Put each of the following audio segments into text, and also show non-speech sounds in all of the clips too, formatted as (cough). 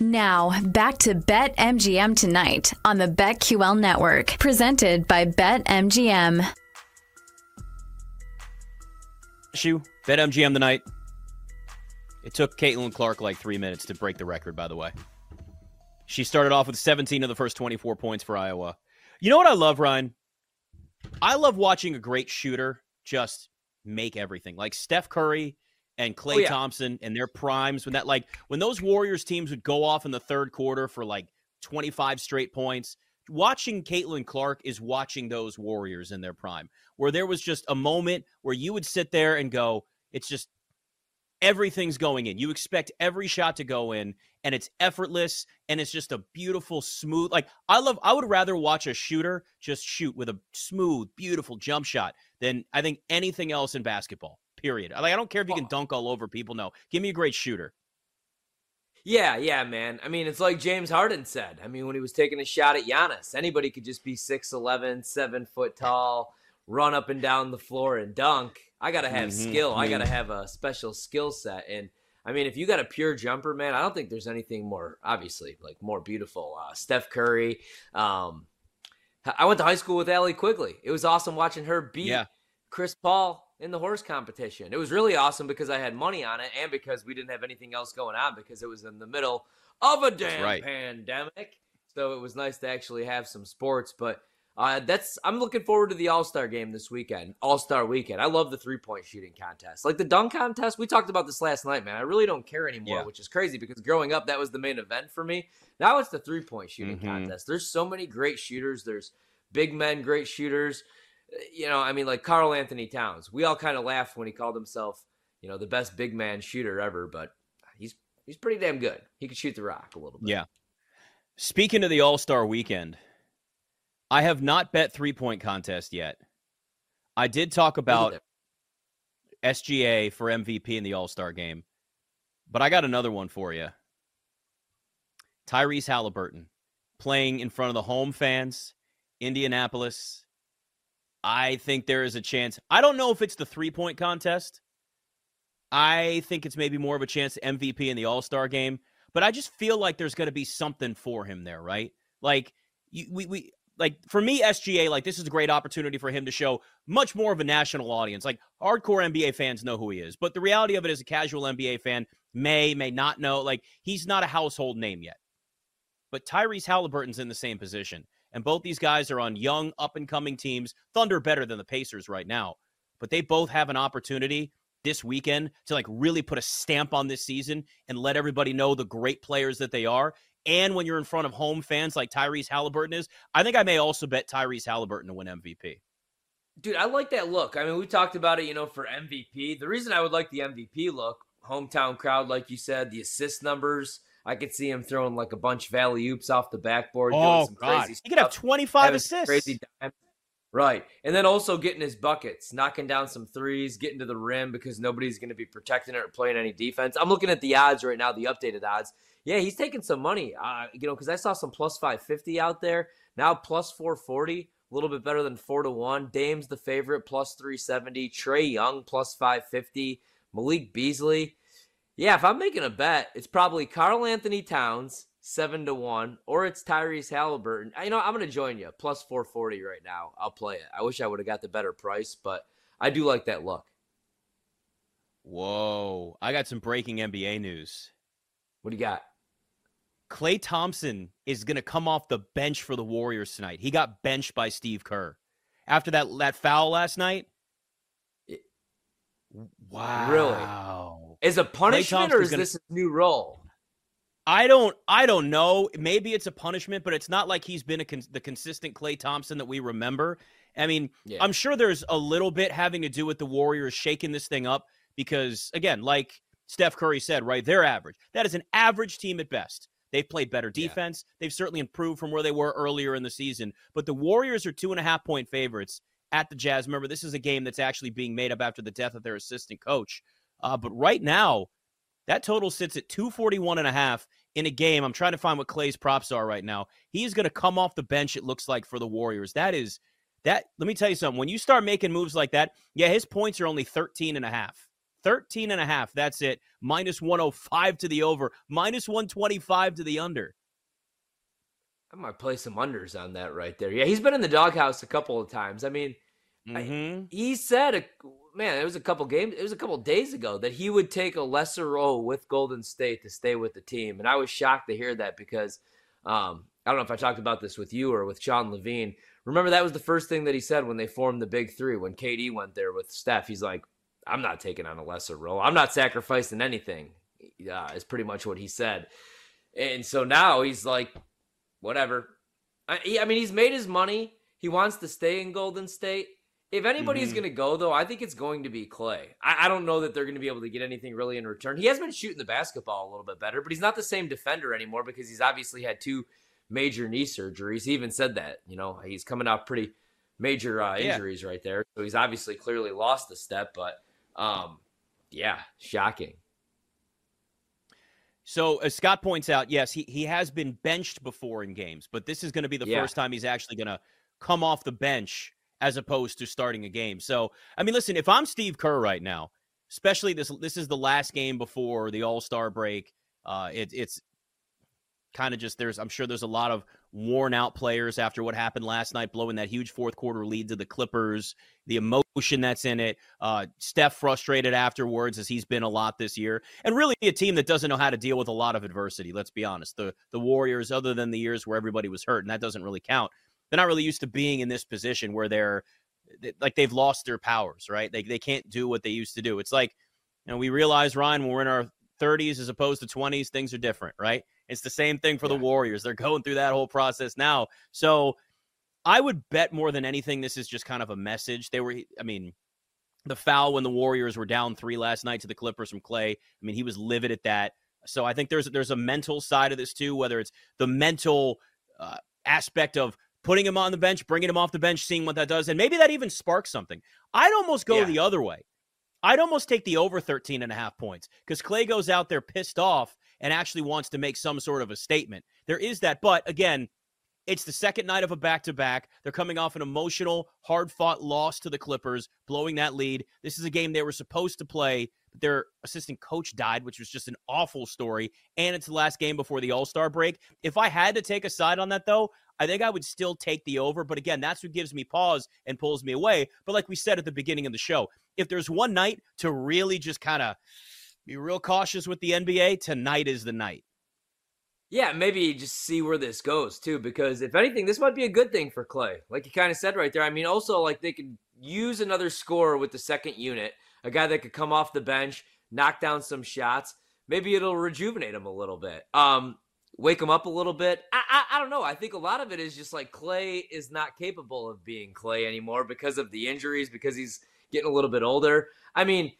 Now, back to Bet MGM tonight on the BetQL network, presented by Bet MGM. Shoe, Bet MGM tonight. It took Caitlin Clark like three minutes to break the record, by the way. She started off with 17 of the first 24 points for Iowa. You know what I love, Ryan? I love watching a great shooter just make everything. Like Steph Curry and Klay oh, yeah. Thompson and their primes when that like when those Warriors teams would go off in the third quarter for like 25 straight points. Watching Caitlin Clark is watching those Warriors in their prime, where there was just a moment where you would sit there and go, it's just everything's going in. You expect every shot to go in, and it's effortless, and it's just a beautiful, smooth. Like I love. I would rather watch a shooter just shoot with a smooth, beautiful jump shot than I think anything else in basketball. Period. Like I don't care if you can dunk all over people. No, give me a great shooter. Yeah, yeah, man. I mean, it's like James Harden said. I mean, when he was taking a shot at Giannis, anybody could just be 6'11, 7 foot tall, run up and down the floor and dunk. I got to have mm-hmm. skill. I got to mm-hmm. have a special skill set. And I mean, if you got a pure jumper, man, I don't think there's anything more, obviously, like more beautiful. Uh, Steph Curry. Um, I went to high school with Allie Quigley. It was awesome watching her beat yeah. Chris Paul in the horse competition. It was really awesome because I had money on it and because we didn't have anything else going on because it was in the middle of a damn right. pandemic. So it was nice to actually have some sports. But uh, that's I'm looking forward to the All Star game this weekend, All Star weekend. I love the three point shooting contest, like the dunk contest. We talked about this last night, man. I really don't care anymore, yeah. which is crazy because growing up that was the main event for me. Now it's the three point shooting mm-hmm. contest. There's so many great shooters. There's big men, great shooters. You know, I mean, like Karl-Anthony Towns. We all kind of laughed when he called himself, you know, the best big man shooter ever, but he's he's pretty damn good. He can shoot the rock a little bit. Yeah. Speaking of the All Star weekend I have not bet three point contest yet. I did talk about SGA for MVP in the All Star game, but I got another one for you. Tyrese Halliburton playing in front of the home fans, Indianapolis. I think there is a chance. I don't know if it's the three point contest. I think it's maybe more of a chance to MVP in the All Star game, but I just feel like there's going to be something for him there, right? Like you, we we like for me, SGA, like this is a great opportunity for him to show much more of a national audience. Like hardcore NBA fans know who he is, but the reality of it is a casual NBA fan may, may not know. Like he's not a household name yet. But Tyrese Halliburton's in the same position. And both these guys are on young, up and coming teams. Thunder better than the Pacers right now. But they both have an opportunity this weekend to like really put a stamp on this season and let everybody know the great players that they are and when you're in front of home fans like Tyrese Halliburton is, I think I may also bet Tyrese Halliburton to win MVP. Dude, I like that look. I mean, we talked about it, you know, for MVP. The reason I would like the MVP look, hometown crowd, like you said, the assist numbers. I could see him throwing like a bunch of alley oops off the backboard. Oh, doing some God. Crazy he could have 25 assists. Crazy Right. And then also getting his buckets, knocking down some threes, getting to the rim because nobody's going to be protecting it or playing any defense. I'm looking at the odds right now, the updated odds yeah, he's taking some money. Uh, you know, because I saw some plus 550 out there. Now plus 440, a little bit better than four to one. Dame's the favorite, plus 370. Trae Young plus 550. Malik Beasley. Yeah, if I'm making a bet, it's probably Karl-Anthony Towns seven to one, or it's Tyrese Halliburton. You know, I'm gonna join you plus 440 right now. I'll play it. I wish I would have got the better price, but I do like that look. Whoa! I got some breaking NBA news. What do you got? Klay Thompson is going to come off the bench for the Warriors tonight. He got benched by Steve Kerr after that that foul last night. Wow. Really? Is a punishment or is gonna, this a new role? I don't I don't know. Maybe it's a punishment, but it's not like he's been a con- the consistent Klay Thompson that we remember. I mean, yeah. I'm sure there's a little bit having to do with the Warriors shaking this thing up because again, like Steph Curry said, right, they're average. That is an average team at best. They've played better defense. Yeah. They've certainly improved from where they were earlier in the season. But the Warriors are two and a half point favorites at the Jazz. Remember, this is a game that's actually being made up after the death of their assistant coach. Uh, but right now, that total sits at 241 and a half in a game. I'm trying to find what Klay's props are right now. He's going to come off the bench, it looks like, for the Warriors. That is that let me tell you something. When you start making moves like that, yeah, his points are only 13 and a half. 13 and a half. That's it. Minus 105 to the over, minus 125 to the under. I might play some unders on that right there. Yeah, he's been in the doghouse a couple of times. I mean, mm-hmm. I, he said, a, man, it was a couple games, it was a couple days ago that he would take a lesser role with Golden State to stay with the team. And I was shocked to hear that because um, I don't know if I talked about this with you or with Sean Levine. Remember, that was the first thing that he said when they formed the big three. When KD went there with Steph, he's like, I'm not taking on a lesser role. I'm not sacrificing anything, uh, is pretty much what he said. And so now he's like, whatever. I, he, I mean, he's made his money. He wants to stay in Golden State. If anybody's mm-hmm. going to go, though, I think it's going to be Klay. I, I don't know that they're going to be able to get anything really in return. He has been shooting the basketball a little bit better, but he's not the same defender anymore because he's obviously had two major knee surgeries. He even said that, you know, he's coming out pretty major uh, injuries yeah. right there. So he's obviously clearly lost a step, but um, yeah, shocking. So as Scott points out, yes, he, he has been benched before in games, but this is going to be the yeah. first time he's actually going to come off the bench as opposed to starting a game. So I mean, listen, if I'm Steve Kerr right now, especially this this is the last game before the All Star break. Uh, it, it's kind of just there's I'm sure there's a lot of worn out players after what happened last night, blowing that huge fourth quarter lead to the Clippers, the emotion that's in it. Uh, Steph frustrated afterwards, as he's been a lot this year, and really a team that doesn't know how to deal with a lot of adversity. Let's be honest. The the Warriors, other than the years where everybody was hurt, and that doesn't really count. They're not really used to being in this position where they're like they've lost their powers, right? They they can't do what they used to do. It's like, you know, we realize Ryan when we're in our 30s as opposed to 20s, things are different, right? It's the same thing for yeah. the Warriors. They're going through that whole process now. So I would bet more than anything, this is just kind of a message. They were, I mean, the foul when the Warriors were down three last night to the Clippers from Klay. I mean, he was livid at that. So I think there's there's a mental side of this too, whether it's the mental uh, aspect of putting him on the bench, bringing him off the bench, seeing what that does, and maybe that even sparks something. I'd almost go yeah. the other way. I'd almost take the over 13 and a half points because Klay goes out there pissed off and actually wants to make some sort of a statement. There is that. But again, it's the second night of a back to back. They're coming off an emotional, hard fought loss to the Clippers, blowing that lead. This is a game they were supposed to play, but their assistant coach died, which was just an awful story. And it's the last game before the All Star break. If I had to take a side on that, though, I think I would still take the over. But again, that's what gives me pause and pulls me away. But like we said at the beginning of the show, if there's one night to really just kind of be real cautious with the NBA. Tonight is the night. Yeah, maybe just see where this goes too, because if anything, this might be a good thing for Klay. Like you kind of said right there. I mean, also like they could use another scorer with the second unit, a guy that could come off the bench, knock down some shots. Maybe it'll rejuvenate him a little bit. Um, wake him up a little bit. I, I, I don't know. I think a lot of it is just like Klay is not capable of being Klay anymore because of the injuries, because he's getting a little bit older. I mean,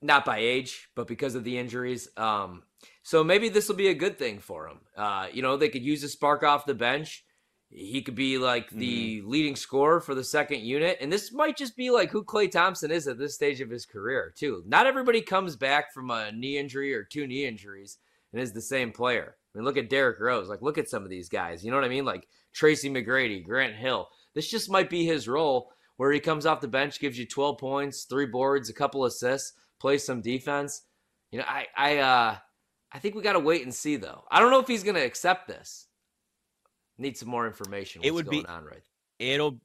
not by age, but because of the injuries. Um, so maybe this will be a good thing for him. Uh, you know, they could use a spark off the bench. He could be like the mm-hmm. leading scorer for the second unit. And this might just be like who Klay Thompson is at this stage of his career, too. Not everybody comes back from a knee injury or two knee injuries and is the same player. I mean, look at Derrick Rose. Like, look at some of these guys. You know what I mean? Like Tracy McGrady, Grant Hill. This just might be his role where he comes off the bench, gives you 12 points, three boards, a couple assists play some defense. You know, I I uh I think we got to wait and see though. I don't know if he's going to accept this. Need some more information. What's it would be on right. It'll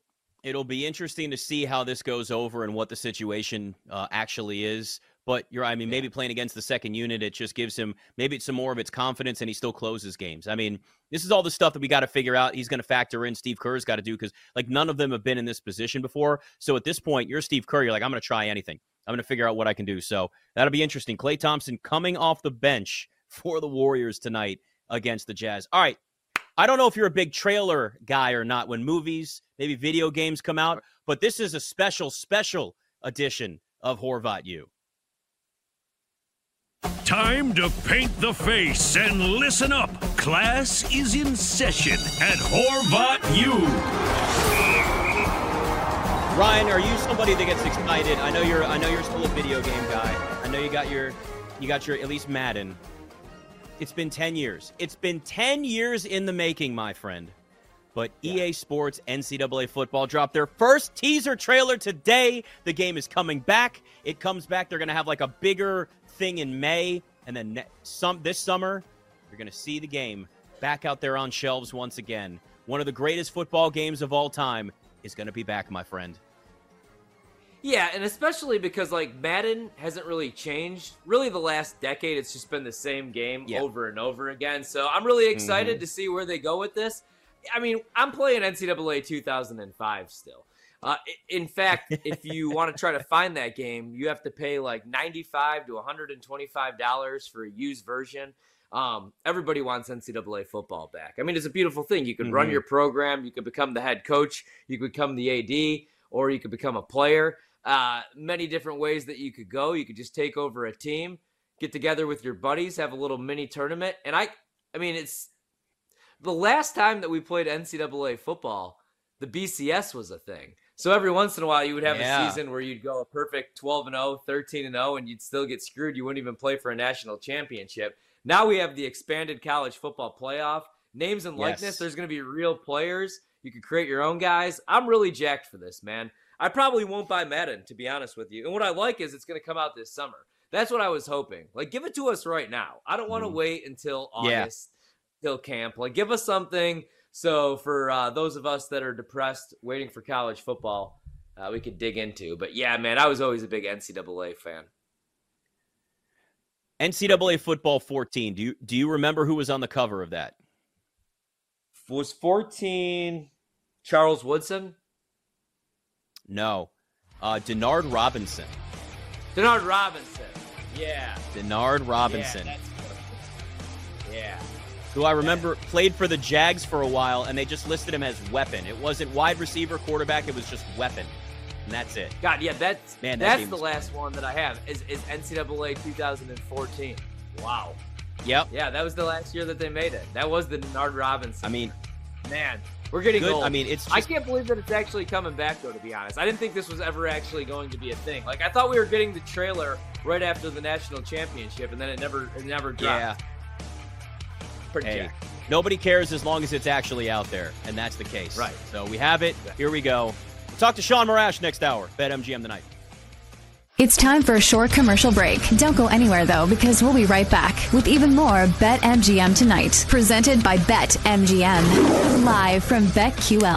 it'll be interesting to see how this goes over and what the situation uh, actually is. But you're, I mean, yeah. maybe playing against the second unit, it just gives him maybe it's some more of its confidence, and he still closes games. I mean, this is all the stuff that we got to figure out. He's going to factor in. Steve Kerr's got to do because like none of them have been in this position before. So at this point, you're Steve Kerr. You're like, I'm going to try anything. I'm going to figure out what I can do. So that'll be interesting. Klay Thompson coming off the bench (laughs) for the Warriors tonight against the Jazz. All right. I don't know if you're a big trailer guy or not when movies, maybe video games come out, but this is a special, special edition of Horvat U. Time to paint the face and listen up. Class is in session at Horvat U. Ryan, are you somebody that gets excited? I know you're. I know you're still a video game guy. I know you got your, you got your at least Madden. It's been ten years. It's been ten years in the making, my friend. But EA Sports NCAA football dropped their first teaser trailer today. The game is coming back. It comes back. They're going to have like a bigger thing in May, and then ne- some this summer, you're going to see the game back out there on shelves once again. One of the greatest football games of all time is going to be back, my friend. Yeah, and especially because like Madden hasn't really changed. Really, the last decade, it's just been the same game Yeah. over and over again. So I'm really excited mm-hmm. to see where they go with this. I mean, I'm playing NCAA 2005 still. Uh, in fact, (laughs) if you want to try to find that game, you have to pay like 95 to 125 dollars for a used version. Um, everybody wants NCAA football back. I mean, it's a beautiful thing. You can run Mhm. your program, you could become the head coach, you could become the AD, or you could become a player. Uh, many different ways that you could go. You could just take over a team, get together with your buddies, have a little mini tournament, and I, I mean, it's the last time that we played NCAA football, the BCS was a thing. So every once in a while, you would have Yeah. a season where you'd go a perfect 12 and 0, 13 and 0, and you'd still get screwed. You wouldn't even play for a national championship. Now we have the expanded college football playoff. Names and likeness. Yes. There's going to be real players. You can create your own guys. I'm really jacked for this, man. I probably won't buy Madden, to be honest with you. And what I like is it's going to come out this summer. That's what I was hoping. Like, give it to us right now. I don't want to Mhm. wait until. August, till camp. Like, give us something. So for uh, those of us that are depressed, waiting for college football, uh, we could dig into. But yeah, man, I was always a big NCAA fan. NCAA football 14. Do you do you remember who was on the cover of that? Was 14 Charles Woodson? No. Uh, Denard Robinson. Denard Robinson. Yeah. Denard Robinson, yeah. Who I remember played for the Jags for a while, and they just listed him as weapon. It wasn't wide receiver, quarterback. It was just weapon, and that's it. God, yeah, that's Man, that that's the last one that I have is, is NCAA 2014. Wow. Yep. Yeah, that was the last year that they made it. That was the Denard Robinson. I mean, man, we're getting good. old. I mean, it's I can't believe that it's actually coming back, though. To be honest, I didn't think this was ever actually going to be a thing. Like I thought we were getting the trailer right after the national championship, and then it never, it never dropped. yeah. Pretty Hey, jacked. nobody cares as long as it's actually out there, and that's the case. Right. So we have it. Here we go. We'll talk to Sean Marash next hour. Bet MGM tonight. It's time for a short commercial break. Don't go anywhere though, because we'll be right back with even more Bet MGM tonight, presented by Bet MGM, live from BetQL.